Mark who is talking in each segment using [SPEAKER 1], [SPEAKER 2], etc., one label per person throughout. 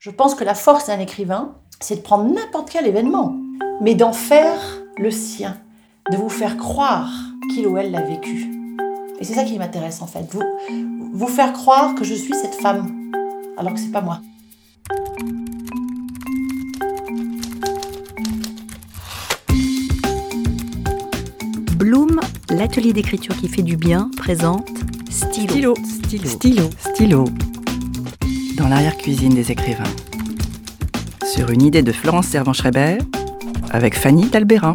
[SPEAKER 1] Je pense que la force d'un écrivain, c'est de prendre n'importe quel événement, mais d'en faire le sien, de vous faire croire qu'il ou elle l'a vécu. Et c'est ça qui m'intéresse en fait, vous, vous faire croire que je suis cette femme, alors que c'est pas moi.
[SPEAKER 2] Bloom, l'atelier d'écriture qui fait du bien, présente Stylo.
[SPEAKER 3] Stylo. Stylo. Stylo. Dans l'arrière-cuisine des écrivains. Sur une idée de Florence Servan-Schreiber avec Fanny Talbérin.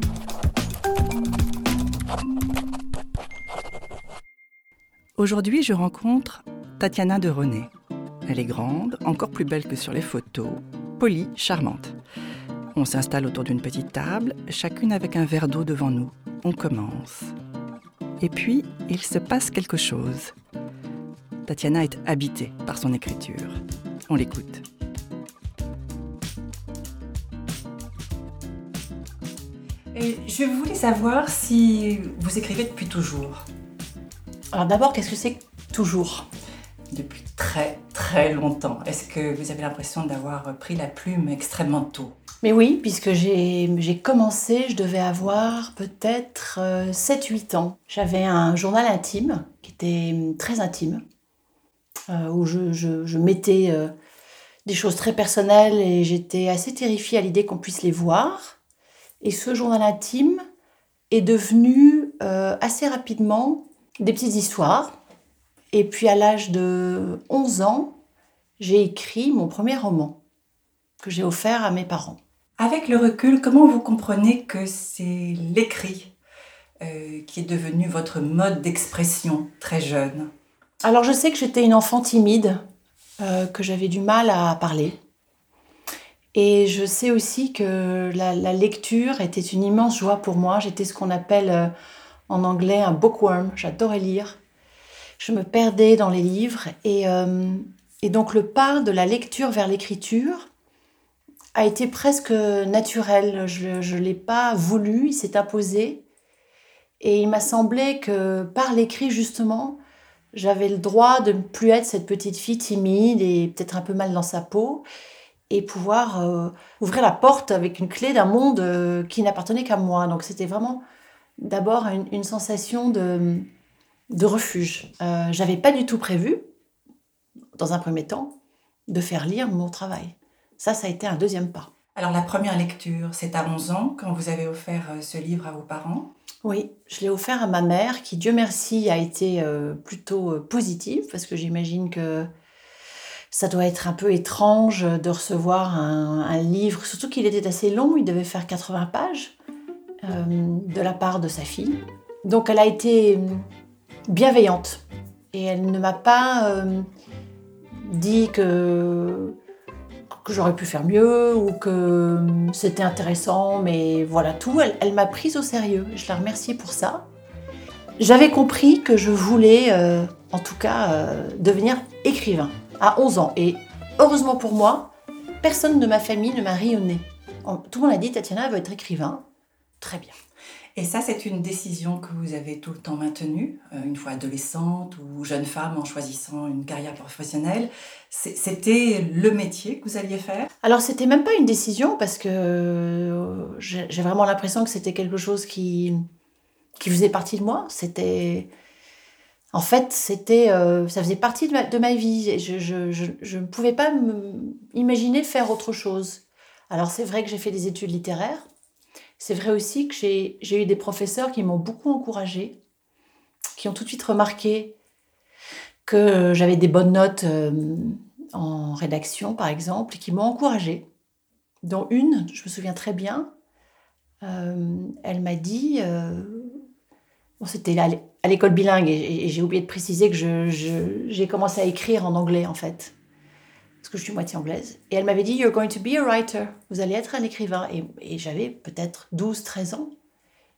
[SPEAKER 3] Aujourd'hui, je rencontre Tatiana de René. Elle est grande, encore plus belle que sur les photos, polie, charmante. On s'installe autour d'une petite table, chacune avec un verre d'eau devant nous. On commence. Et puis, il se passe quelque chose. Tatiana est habitée par son écriture. On l'écoute. je voulais savoir si vous écrivez depuis toujours.
[SPEAKER 1] Alors d'abord, qu'est-ce que c'est toujours?
[SPEAKER 3] Depuis très très longtemps. Est-ce que vous avez l'impression d'avoir pris la plume extrêmement tôt?
[SPEAKER 1] Mais oui, puisque j'ai commencé, je devais avoir peut-être 7-8 euh, ans. J'avais un journal intime, qui était hum, très intime, euh, où je, mettais euh, des choses très personnelles et j'étais assez terrifiée à l'idée qu'on puisse les voir. Et ce journal intime est devenu assez rapidement des petites histoires. Et puis à l'âge de 11 ans, j'ai écrit mon premier roman que j'ai offert à mes parents.
[SPEAKER 3] Avec le recul, comment vous comprenez que c'est l'écrit euh, qui est devenu votre mode d'expression très jeune?
[SPEAKER 1] Alors je sais que j'étais une enfant timide, euh, que j'avais du mal à parler. Et je sais aussi que la, lecture était une immense joie pour moi. J'étais ce qu'on appelle euh, en anglais un bookworm, j'adorais lire. Je me perdais dans les livres et, euh, donc le pas de la lecture vers l'écriture a été presque naturel. Je ne l'ai pas voulu, il s'est imposé. Et il m'a semblé que par l'écrit, justement, j'avais le droit de ne plus être cette petite fille timide et peut-être un peu mal dans sa peau et pouvoir euh, ouvrir la porte avec une clé d'un monde euh, qui n'appartenait qu'à moi. Donc c'était vraiment d'abord une, sensation de, de refuge. Euh, J'avais pas du tout prévu, dans un premier temps, de faire lire mon travail. Ça, ça a été un deuxième pas.
[SPEAKER 3] Alors la première lecture, c'est à 11 ans quand vous avez offert euh, ce livre à vos parents
[SPEAKER 1] Oui, je l'ai offert à ma mère qui, Dieu merci, a été euh, plutôt euh, positive parce que j'imagine que ça doit être un peu étrange de recevoir un, livre, surtout qu'il était assez long, il devait faire 80 pages. De la part de sa fille. Donc elle a été bienveillante et elle ne m'a pas dit que, que j'aurais pu faire mieux ou que c'était intéressant, mais voilà tout. Elle, m'a prise au sérieux. Je la remercie pour ça. J'avais compris que je voulais, euh, en tout cas, devenir écrivain à 11 ans. Et heureusement pour moi, personne de ma famille ne m'a rayonné. Tout le monde a dit Tatiana va être écrivain. Très bien.
[SPEAKER 3] Et ça, c'est une décision que vous avez tout le temps maintenue, euh, une fois adolescente ou jeune femme en choisissant une carrière professionnelle. C'était le métier que vous alliez faire?
[SPEAKER 1] Alors, c'était même pas une décision parce que euh, j'ai vraiment l'impression que c'était quelque chose qui, qui faisait partie de moi. C'était. En fait, c'était, euh, ça faisait partie de ma, vie. Je, je, je, je, ne pouvais pas imaginer faire autre chose. Alors, c'est vrai que j'ai fait des études littéraires c'est vrai aussi que j'ai eu des professeurs qui m'ont beaucoup encouragée, qui ont tout de suite remarqué que j'avais des bonnes notes euh, en rédaction, par exemple, et qui m'ont encouragée. Dont une, je me souviens très bien, euh, elle m'a dit, euh, bon, c'était à l'école bilingue, et, j'ai oublié de préciser que j'ai commencé à écrire en anglais, en fait parce que je suis moitié anglaise. Et elle m'avait dit, You're going to be a writer. Vous allez être un écrivain. Et, j'avais peut-être 12, 13 ans.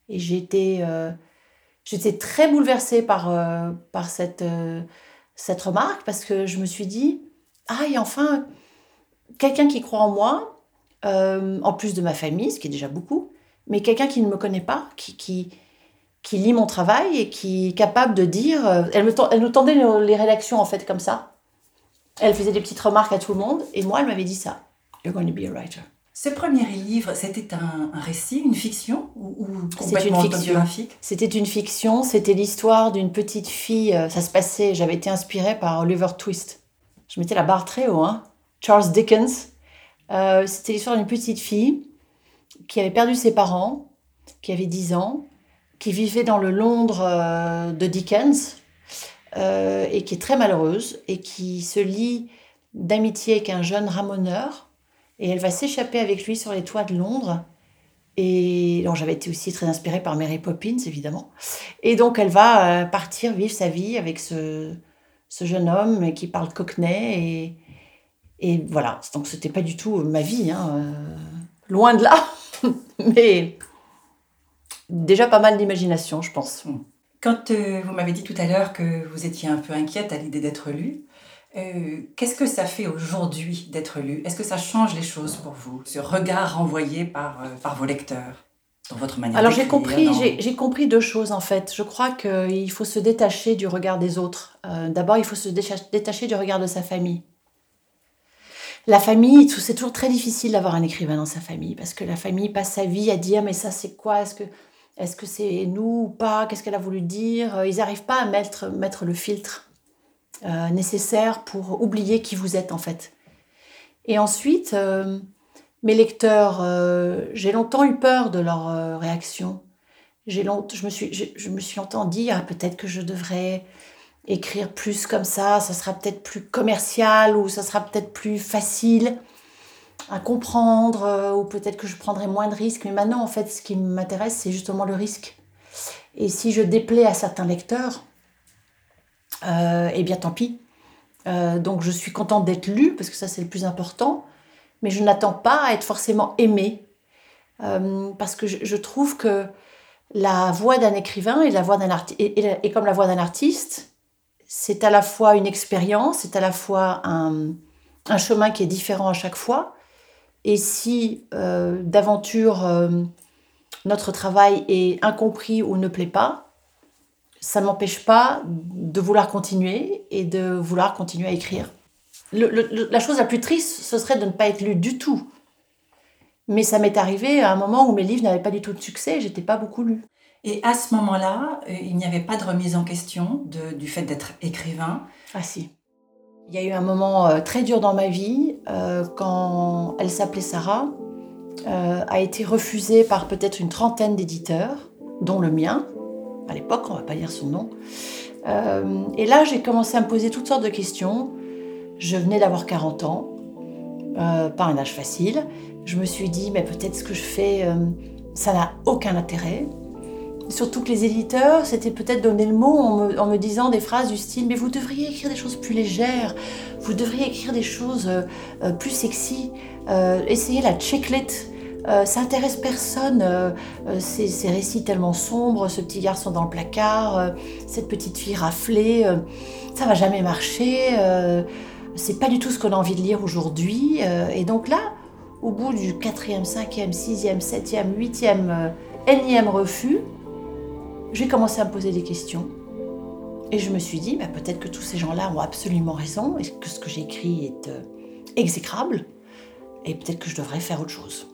[SPEAKER 1] Et j'étais, euh, j'étais très bouleversée par, euh, par cette, euh, cette remarque parce que je me suis dit, ah, et enfin, quelqu'un qui croit en moi, en plus de ma famille, ce qui est déjà beaucoup, mais quelqu'un qui ne me connaît pas, qui, qui, qui lit mon travail et qui est capable de dire. Elle, me, elle nous tendait les rédactions en fait comme ça Elle faisait des petites remarques à tout le monde, et moi, elle m'avait dit ça. You're going to be a writer.
[SPEAKER 3] Ce premier livre, c'était un, récit, une fiction ou, ou complètement une autobiographique?
[SPEAKER 1] C'était une fiction, c'était l'histoire d'une petite fille. Euh, ça se passait, j'avais été inspirée par Oliver Twist. Je mettais la barre très haut, hein. Charles Dickens. Euh, c'était l'histoire d'une petite fille qui avait perdu ses parents, qui avait 10 ans, qui vivait dans le Londres euh, de Dickens et qui est très malheureuse et qui se lie d'amitié avec un jeune ramoneur et elle va s'échapper avec lui sur les toits de Londres. Et j'avais été aussi très inspirée par Mary Poppins, évidemment. Et donc, elle va euh, partir vivre sa vie avec ce, ce jeune homme qui parle cockney. Et, et voilà. Donc, c'était pas du tout ma vie, hein, euh, loin de là. Mais déjà pas mal d'imagination, je pense.
[SPEAKER 3] Quand euh, vous m'avez dit tout à l'heure que vous étiez un peu inquiète à l'idée d'être lue, euh, qu'est-ce que ça fait aujourd'hui d'être lu Est-ce que ça change les choses pour vous, ce regard renvoyé par, euh, par vos lecteurs dans votre manière
[SPEAKER 1] Alors j'ai compris, j'ai compris deux choses en fait. Je crois qu'il faut se détacher du regard des autres. Euh, d'abord, il faut se détacher du regard de sa famille. La famille, c'est toujours très difficile d'avoir un écrivain dans sa famille parce que la famille passe sa vie à dire mais ça c'est quoi? Est-ce que est-ce que c'est nous ou pas? Qu'est-ce qu'elle a voulu dire? Ils n'arrivent pas à mettre, le filtre euh, nécessaire pour oublier qui vous êtes en fait. Et ensuite, euh, mes lecteurs, euh, j'ai longtemps eu peur de leur réaction. J'ai je, me suis, je, me suis longtemps dit, ah, peut-être que je devrais écrire plus comme ça, ça sera peut-être plus commercial ou ça sera peut-être plus facile à comprendre ou peut-être que je prendrai moins de risques. Mais maintenant, en fait, ce qui m'intéresse, c'est justement le risque. Et si je déplais à certains lecteurs, euh, eh bien tant pis. Euh, donc je suis contente d'être lue, parce que ça c'est le plus important, mais je n'attends pas à être forcément aimée, euh, parce que je, trouve que la voix d'un écrivain et, la voix d'un et, comme la voix d'un artiste, c'est à la fois une expérience, c'est à la fois un, chemin qui est différent à chaque fois. Et si d'aventure notre travail est incompris ou ne plaît pas, ça ne m'empêche pas de vouloir continuer et de vouloir continuer à écrire. la chose la plus triste, ce serait de ne pas être lu du tout. Mais ça m'est arrivé à un moment où mes livres n'avaient pas du tout de succès, j'étais pas beaucoup lue.
[SPEAKER 3] Et à ce moment-là, euh, il n'y avait pas de remise en question du fait d'être écrivain
[SPEAKER 1] Ah si. Il y a eu un moment euh, très dur dans ma vie euh, quand elle s'appelait Sarah, a été refusée par peut-être une trentaine d'éditeurs, dont le mien, à l'époque, on va pas dire son nom. Euh, et là, j'ai commencé à me poser toutes sortes de questions. Je venais d'avoir 40 ans, euh, pas un âge facile. Je me suis dit, mais peut-être ce que je fais, euh, ça n'a aucun intérêt. Surtout que les éditeurs, c'était peut-être donner le mot en me, disant des phrases du style, mais vous devriez écrire des choses plus légères, vous devriez écrire des choses plus sexy, essayez la euh, ça intéresse personne, euh, euh, ces, récits tellement sombres, ce petit garçon dans le placard, cette petite fille raflée, ça va jamais marcher, c'est pas du tout ce qu'on a envie de lire aujourd'hui. et donc là, au bout du quatrième, cinquième, sixième, septième, huitième, énième refus, j'ai commencé à me poser des questions. Et je me suis dit, bah, peut-être que tous ces gens-là ont absolument raison, et que ce que j'ai écrit est exécrable, et peut-être que je devrais faire autre chose.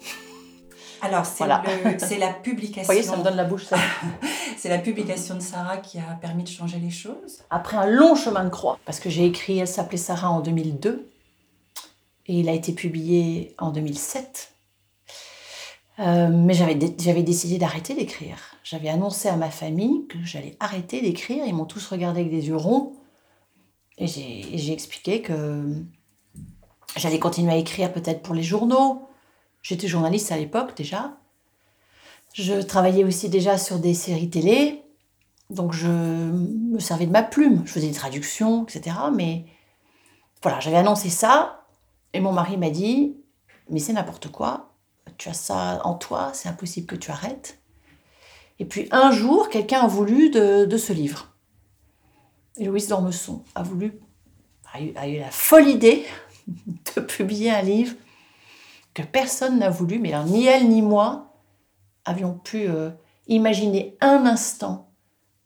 [SPEAKER 3] Alors, c'est la publication. Vous
[SPEAKER 1] voyez, ça me donne la bouche, ça.
[SPEAKER 3] c'est la publication de Sarah qui a permis de changer les choses.
[SPEAKER 1] Après un long chemin de croix, parce que j'ai écrit Elle s'appelait Sarah en 2002 et il a été publié en 2007. Euh, mais j'avais, décidé d'arrêter d'écrire. J'avais annoncé à ma famille que j'allais arrêter d'écrire. Ils m'ont tous regardé avec des yeux ronds. Et j'ai expliqué que j'allais continuer à écrire peut-être pour les journaux, J'étais journaliste à l'époque déjà. Je travaillais aussi déjà sur des séries télé. Donc je me servais de ma plume. Je faisais des traductions, etc. Mais voilà, j'avais annoncé ça. Et mon mari m'a dit, mais c'est n'importe quoi. Tu as ça en toi, c'est impossible que tu arrêtes. Et puis un jour, quelqu'un a voulu de, ce livre. Et Louise Dormesson a voulu, a eu la folle idée de publier un livre que personne n'a voulu, mais ni elle ni moi avions pu euh, imaginer un instant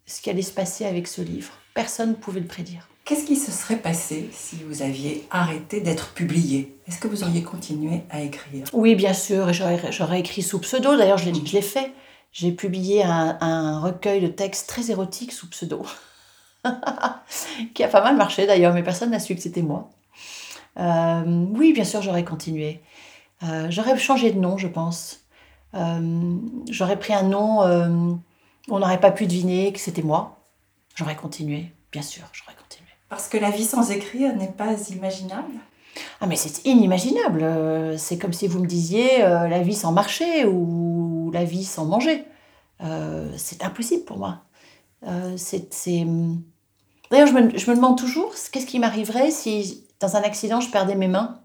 [SPEAKER 1] ce qui allait se passer avec ce livre. Personne ne pouvait le prédire.
[SPEAKER 3] Qu'est-ce qui se serait passé si vous aviez arrêté d'être publié? Est-ce que vous auriez continué à écrire?
[SPEAKER 1] Oui, bien sûr, j'aurais écrit sous pseudo. D'ailleurs, je l'ai fait. J'ai publié un, recueil de textes très érotiques sous pseudo, qui a pas mal marché d'ailleurs, mais personne n'a su que c'était moi. Euh, oui, bien sûr, j'aurais continué. Euh, j'aurais changé de nom, je pense. Euh, j'aurais pris un nom, on n'aurait pas pu deviner que c'était moi. J'aurais continué, bien sûr, j'aurais continué.
[SPEAKER 3] Parce que la vie sans écrire n'est pas imaginable
[SPEAKER 1] ah mais c'est inimaginable. C'est comme si vous me disiez la vie sans marcher ou la vie sans manger. c'est impossible pour moi. c'est, D'ailleurs, je me, je me, demande toujours qu'est-ce qui m'arriverait si dans un accident, je perdais mes mains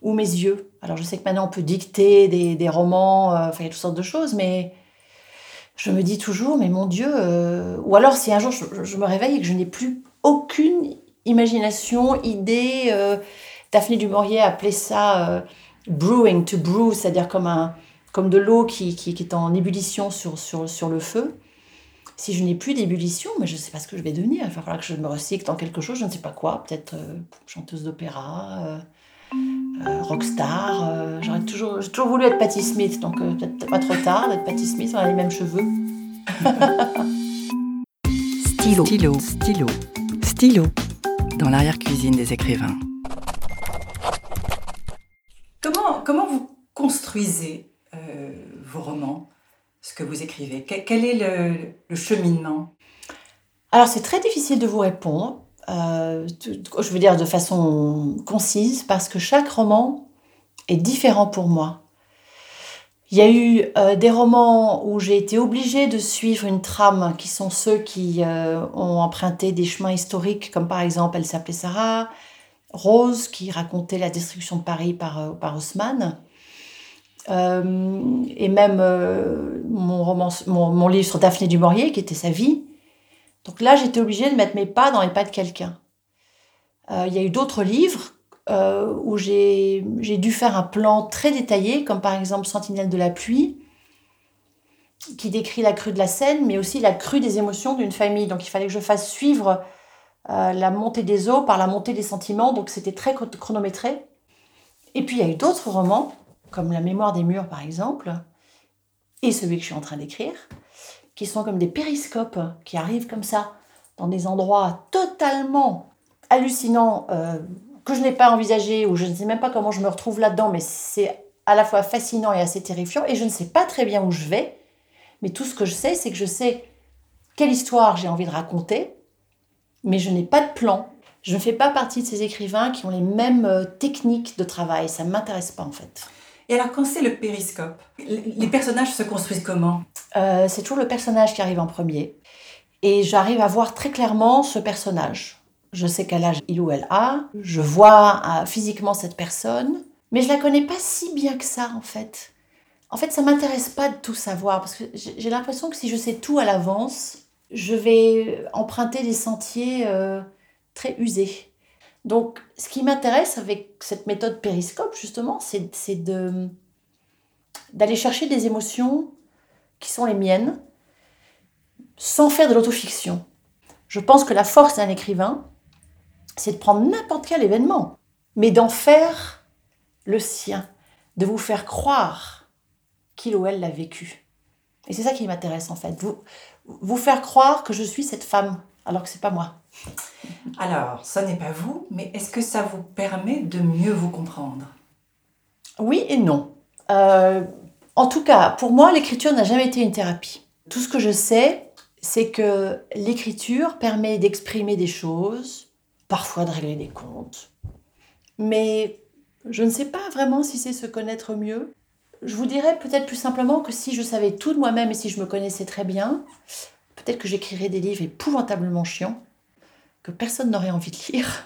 [SPEAKER 1] ou mes yeux? Alors je sais que maintenant on peut dicter des, romans, euh, enfin il y a toutes sortes de choses, mais je me dis toujours, mais mon Dieu, euh, ou alors si un jour je, me réveille et que je n'ai plus aucune imagination, idée, euh, Daphné du Maurier appelait ça brewing, to brew, c'est-à-dire comme, un, comme de l'eau qui, qui, est en ébullition sur, sur, sur le feu si je n'ai plus d'ébullition, mais je ne sais pas ce que je vais devenir. Il va falloir que je me recycle dans quelque chose, je ne sais pas quoi. Peut-être euh, chanteuse d'opéra, euh, euh, rockstar. J'aurais toujours, j'ai toujours voulu être Patti Smith, donc peut-être pas trop tard d'être Patti Smith. On a les mêmes cheveux.
[SPEAKER 2] stylo. Stylo. Stylo. Stylo. Dans l'arrière-cuisine des écrivains.
[SPEAKER 3] Comment, comment vous construisez vos romans ce que vous écrivez? Quel est le, cheminement?
[SPEAKER 1] Alors c'est très difficile de vous répondre, euh, je veux dire de façon concise, parce que chaque roman est différent pour moi. Il y a eu euh, des romans où j'ai été obligée de suivre une trame, qui sont ceux qui euh, ont emprunté des chemins historiques, comme par exemple Elle s'appelait Sarah, Rose, qui racontait la destruction de Paris par, par Haussmann. Euh, et même euh, mon, roman, mon, livre sur Daphné du Maurier, qui était sa vie. Donc là, j'étais obligée de mettre mes pas dans les pas de quelqu'un. Euh, il y a eu d'autres livres où j'ai dû faire un plan très détaillé, comme par exemple Sentinelle de la pluie, qui décrit la crue de la Seine, mais aussi la crue des émotions d'une famille. Donc il fallait que je fasse suivre la montée des eaux par la montée des sentiments, donc c'était très chronométré. Et puis il y a eu d'autres romans comme La mémoire des murs par exemple, et celui que je suis en train d'écrire, qui sont comme des périscopes qui arrivent comme ça dans des endroits totalement hallucinants euh, que je n'ai pas envisagé ou je ne sais même pas comment je me retrouve là-dedans, mais c'est à la fois fascinant et assez terrifiant et je ne sais pas très bien où je vais, mais tout ce que je sais, c'est que je sais quelle histoire j'ai envie de raconter, mais je n'ai pas de plan. Je ne fais pas partie de ces écrivains qui ont les mêmes euh, techniques de travail, ça ne m'intéresse pas en fait.
[SPEAKER 3] Et alors, quand c'est le périscope, les personnages se construisent comment?
[SPEAKER 1] Euh, C'est toujours le personnage qui arrive en premier. Et j'arrive à voir très clairement ce personnage. Je sais quel âge il ou elle a. Je vois euh, physiquement cette personne. Mais je la connais pas si bien que ça, en fait. En fait, ça m'intéresse pas de tout savoir. Parce que j'ai l'impression que si je sais tout à l'avance, je vais emprunter des sentiers euh, très usés. Donc, ce qui m'intéresse avec cette méthode périscope, justement, c'est d'aller chercher des émotions qui sont les miennes, sans faire de l'autofiction. Je pense que la force d'un écrivain, c'est de prendre n'importe quel événement, mais d'en faire le sien, de vous faire croire qu'il ou elle l'a vécu. Et c'est ça qui m'intéresse en fait, vous, vous faire croire que je suis cette femme, alors que c'est pas moi.
[SPEAKER 3] Alors, ce n'est pas vous, mais est-ce que ça vous permet de mieux vous comprendre?
[SPEAKER 1] Oui et non. Euh, en tout cas, pour moi, l'écriture n'a jamais été une thérapie. Tout ce que je sais, c'est que l'écriture permet d'exprimer des choses, parfois de régler des comptes. Mais je ne sais pas vraiment si c'est se connaître mieux. Je vous dirais peut-être plus simplement que si je savais tout de moi-même et si je me connaissais très bien, peut-être que j'écrirais des livres épouvantablement chiants que personne n'aurait envie de lire.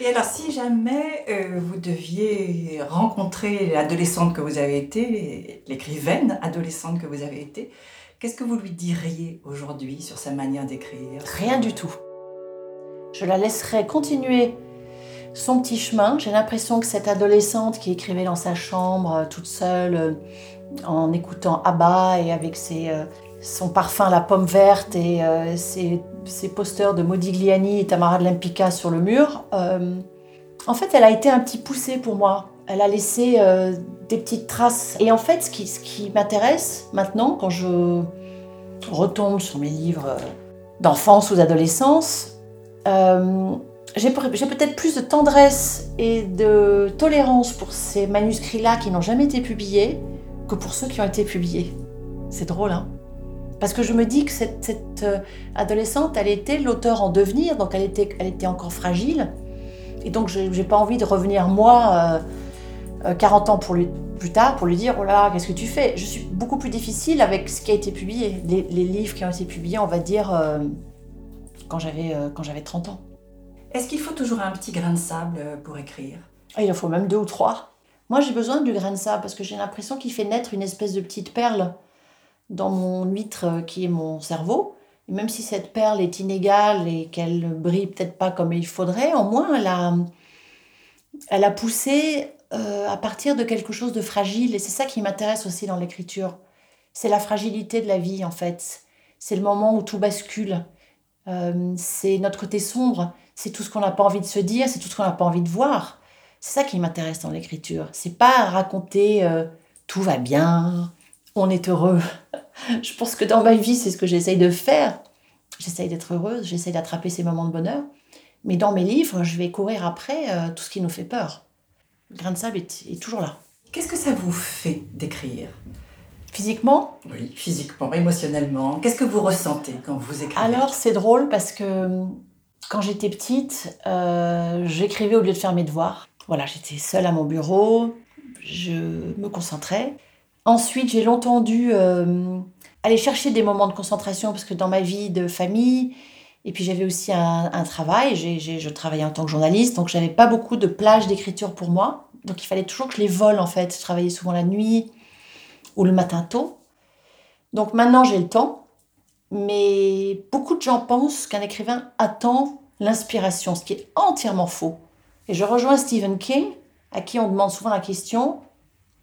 [SPEAKER 3] Et alors, si jamais euh, vous deviez rencontrer l'adolescente que vous avez été, l'écrivaine adolescente que vous avez été, qu'est-ce que vous lui diriez aujourd'hui sur sa manière d'écrire?
[SPEAKER 1] Rien du tout. Je la laisserais continuer son petit chemin. J'ai l'impression que cette adolescente qui écrivait dans sa chambre, euh, toute seule, euh, en écoutant Abba et avec ses, son parfum, la pomme verte et ses posters de Modigliani et Tamara de Lempicka sur le mur, euh, en fait, elle a été un petit poussé pour moi. Elle a laissé euh, des petites traces. Et en fait, ce qui, ce qui m'intéresse maintenant, quand je retombe sur mes livres euh, d'enfance ou d'adolescence, euh, j'ai peut-être plus de tendresse et de tolérance pour ces manuscrits-là qui n'ont jamais été publiés que pour ceux qui ont été publiés. C'est drôle, hein Parce que je me dis que cette, cette adolescente, elle était l'auteur en devenir, donc elle était, elle était encore fragile. Et donc, je n'ai pas envie de revenir, moi, euh, 40 ans pour lui, plus tard, pour lui dire Oh là qu'est-ce que tu fais? Je suis beaucoup plus difficile avec ce qui a été publié. Les, livres qui ont été publiés, on va dire, euh, quand j'avais euh, quand j'avais 30 ans.
[SPEAKER 3] Est-ce qu'il faut toujours un petit grain de sable pour écrire?
[SPEAKER 1] Ah, Il en faut même deux ou trois. Moi, j'ai besoin du grain de sable parce que j'ai l'impression qu'il fait naître une espèce de petite perle dans mon huître qui est mon cerveau. Et même si cette perle est inégale et qu'elle ne brille peut-être pas comme il faudrait, au moins elle a, elle a poussé euh, à partir de quelque chose de fragile. Et c'est ça qui m'intéresse aussi dans l'écriture. C'est la fragilité de la vie, en fait. C'est le moment où tout bascule. Euh, c'est notre côté sombre. C'est tout ce qu'on n'a pas envie de se dire. C'est tout ce qu'on n'a pas envie de voir. C'est ça qui m'intéresse dans l'écriture. C'est pas raconter euh, tout va bien, on est heureux. je pense que dans ma vie, c'est ce que j'essaye de faire. J'essaye d'être heureuse, j'essaye d'attraper ces moments de bonheur. Mais dans mes livres, je vais courir après euh, tout ce qui nous fait peur. Le grain de sable est, est toujours là.
[SPEAKER 3] Qu'est-ce que ça vous fait d'écrire?
[SPEAKER 1] Physiquement
[SPEAKER 3] Oui, physiquement, émotionnellement. Qu'est-ce que vous ressentez quand vous écrivez?
[SPEAKER 1] Alors, c'est drôle parce que quand j'étais petite, euh, j'écrivais au lieu de faire mes devoirs. Voilà, j'étais seule à mon bureau, je me concentrais. Ensuite, j'ai longtemps dû euh, aller chercher des moments de concentration parce que dans ma vie de famille, et puis j'avais aussi un, un travail, je travaillais en tant que journaliste, donc j'avais pas beaucoup de plages d'écriture pour moi. Donc il fallait toujours que je les vole en fait. Je travaillais souvent la nuit ou le matin tôt. Donc maintenant j'ai le temps, mais beaucoup de gens pensent qu'un écrivain attend l'inspiration, ce qui est entièrement faux. Et je rejoins Stephen King, à qui on demande souvent la question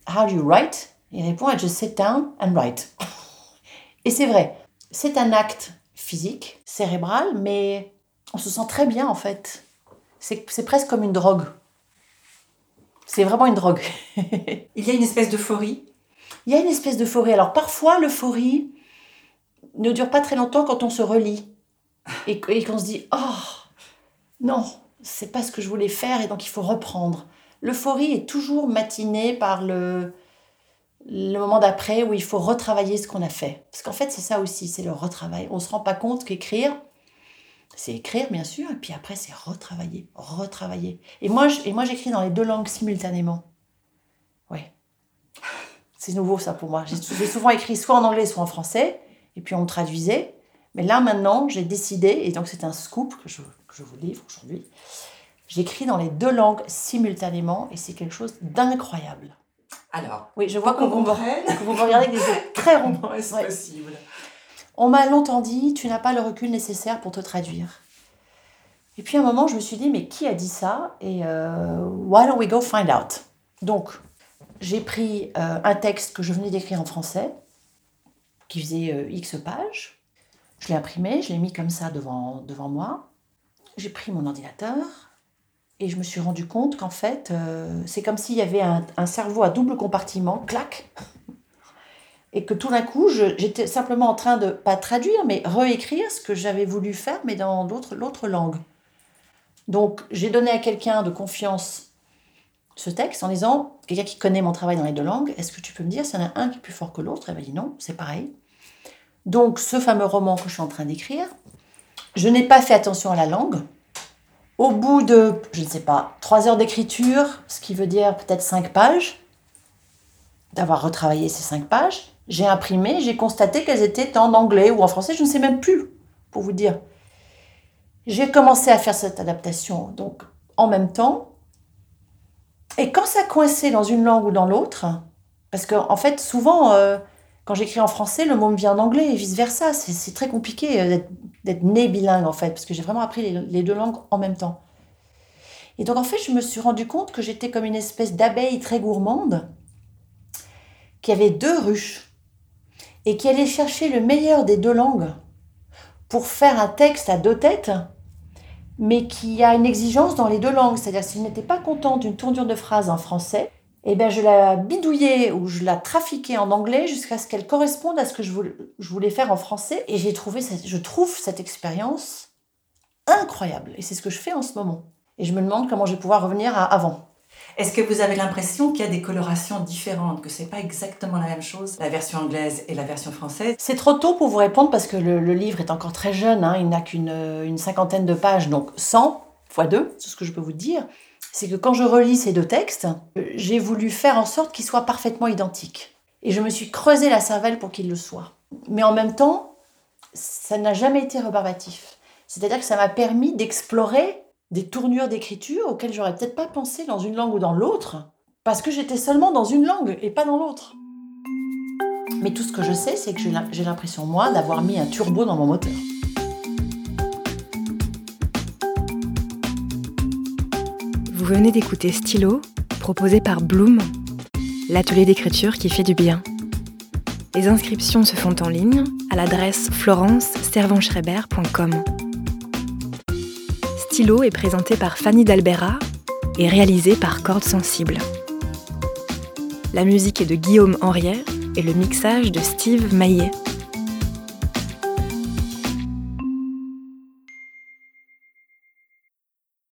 [SPEAKER 1] How do you write? Il répond I just sit down and write. Et c'est vrai, c'est un acte physique, cérébral, mais on se sent très bien en fait. C'est, presque comme une drogue. C'est vraiment une drogue.
[SPEAKER 3] Il y a une espèce d'euphorie
[SPEAKER 1] Il y a une espèce d'euphorie. Alors parfois, l'euphorie ne dure pas très longtemps quand on se relit et, qu'on se dit Oh, non, c'est pas ce que je voulais faire et donc il faut reprendre. L'euphorie est toujours matinée par le, moment d'après où il faut retravailler ce qu'on a fait. Parce qu'en fait, c'est ça aussi, c'est le retravail. On ne se rend pas compte qu'écrire, c'est écrire, bien sûr, et puis après, c'est retravailler, retravailler. Et moi, j'écris dans les deux langues simultanément. Oui. C'est nouveau, ça, pour moi. J'ai souvent écrit soit en anglais, soit en français, et puis on traduisait. Mais là, maintenant, j'ai décidé, et donc c'est un scoop que je, que je vous livre aujourd'hui, j'écris dans les deux langues simultanément, et c'est quelque chose d'incroyable.
[SPEAKER 3] Alors,
[SPEAKER 1] oui, je vois que vous, que vous me regardez avec des yeux très ronds.
[SPEAKER 3] est-ce ouais. possible?
[SPEAKER 1] On m'a longtemps dit, tu n'as pas le recul nécessaire pour te traduire. Et puis à un moment, je me suis dit, mais qui a dit ça? Et euh, why don't we go find out? Donc, j'ai pris euh, un texte que je venais d'écrire en français, qui faisait euh, X pages. Je l'ai imprimé, je l'ai mis comme ça devant, devant moi. J'ai pris mon ordinateur, et je me suis rendu compte qu'en fait, euh, c'est comme s'il y avait un, un, cerveau à double compartiment, clac, et que tout d'un coup, j'étais simplement en train de, pas traduire, mais réécrire ce que j'avais voulu faire, mais dans l'autre langue. Donc, j'ai donné à quelqu'un de confiance ce texte en disant, quelqu'un qui connaît mon travail dans les deux langues, est-ce que tu peux me dire s'il y en a un qui est plus fort que l'autre? Elle m'a dit non, c'est pareil. Donc, ce fameux roman que je suis en train d'écrire, je n'ai pas fait attention à la langue, au bout de, je ne sais pas, trois heures d'écriture, ce qui veut dire peut-être cinq pages, d'avoir retravaillé ces cinq pages, j'ai imprimé, j'ai constaté qu'elles étaient en anglais ou en français, je ne sais même plus, pour vous dire. J'ai commencé à faire cette adaptation, donc en même temps. Et quand ça coinçait dans une langue ou dans l'autre, parce qu'en en fait, souvent, euh, quand j'écris en français, le mot me vient en anglais et vice-versa. C'est très compliqué euh, d'être né bilingue, en fait, parce que j'ai vraiment appris les, les, deux langues en même temps. Et donc, en fait, je me suis rendu compte que j'étais comme une espèce d'abeille très gourmande qui avait deux ruches et qui allait chercher le meilleur des deux langues pour faire un texte à deux têtes, mais qui a une exigence dans les deux langues. C'est-à-dire, s'il n'était pas content d'une tournure de phrase en français, eh bien, je la bidouillais ou je la trafiquais en anglais jusqu'à ce qu'elle corresponde à ce que je voulais, faire en français. Et j'ai trouvé, je trouve cette expérience incroyable. Et c'est ce que je fais en ce moment. Et je me demande comment je vais pouvoir revenir à avant.
[SPEAKER 3] Est-ce que vous avez l'impression qu'il y a des colorations différentes, que c'est pas exactement la même chose, la version anglaise et la version française?
[SPEAKER 1] C'est trop tôt pour vous répondre parce que le, livre est encore très jeune, hein. il n'a qu'une une cinquantaine de pages, donc 100 fois 2, c'est ce que je peux vous dire. C'est que quand je relis ces deux textes, j'ai voulu faire en sorte qu'ils soient parfaitement identiques. Et je me suis creusé la cervelle pour qu'ils le soient. Mais en même temps, ça n'a jamais été rebarbatif. C'est-à-dire que ça m'a permis d'explorer des tournures d'écriture auxquelles j'aurais peut-être pas pensé dans une langue ou dans l'autre, parce que j'étais seulement dans une langue et pas dans l'autre. Mais tout ce que je sais, c'est que j'ai l'impression, moi, d'avoir mis un turbo dans mon moteur.
[SPEAKER 2] Vous venez d'écouter Stylo, proposé par Bloom, l'atelier d'écriture qui fait du bien. Les inscriptions se font en ligne à l'adresse florence-servanschreiber.com. Stylo est présenté par Fanny Dalbera et réalisé par Cordes Sensibles. La musique est de Guillaume Henriet et le mixage de Steve Maillet.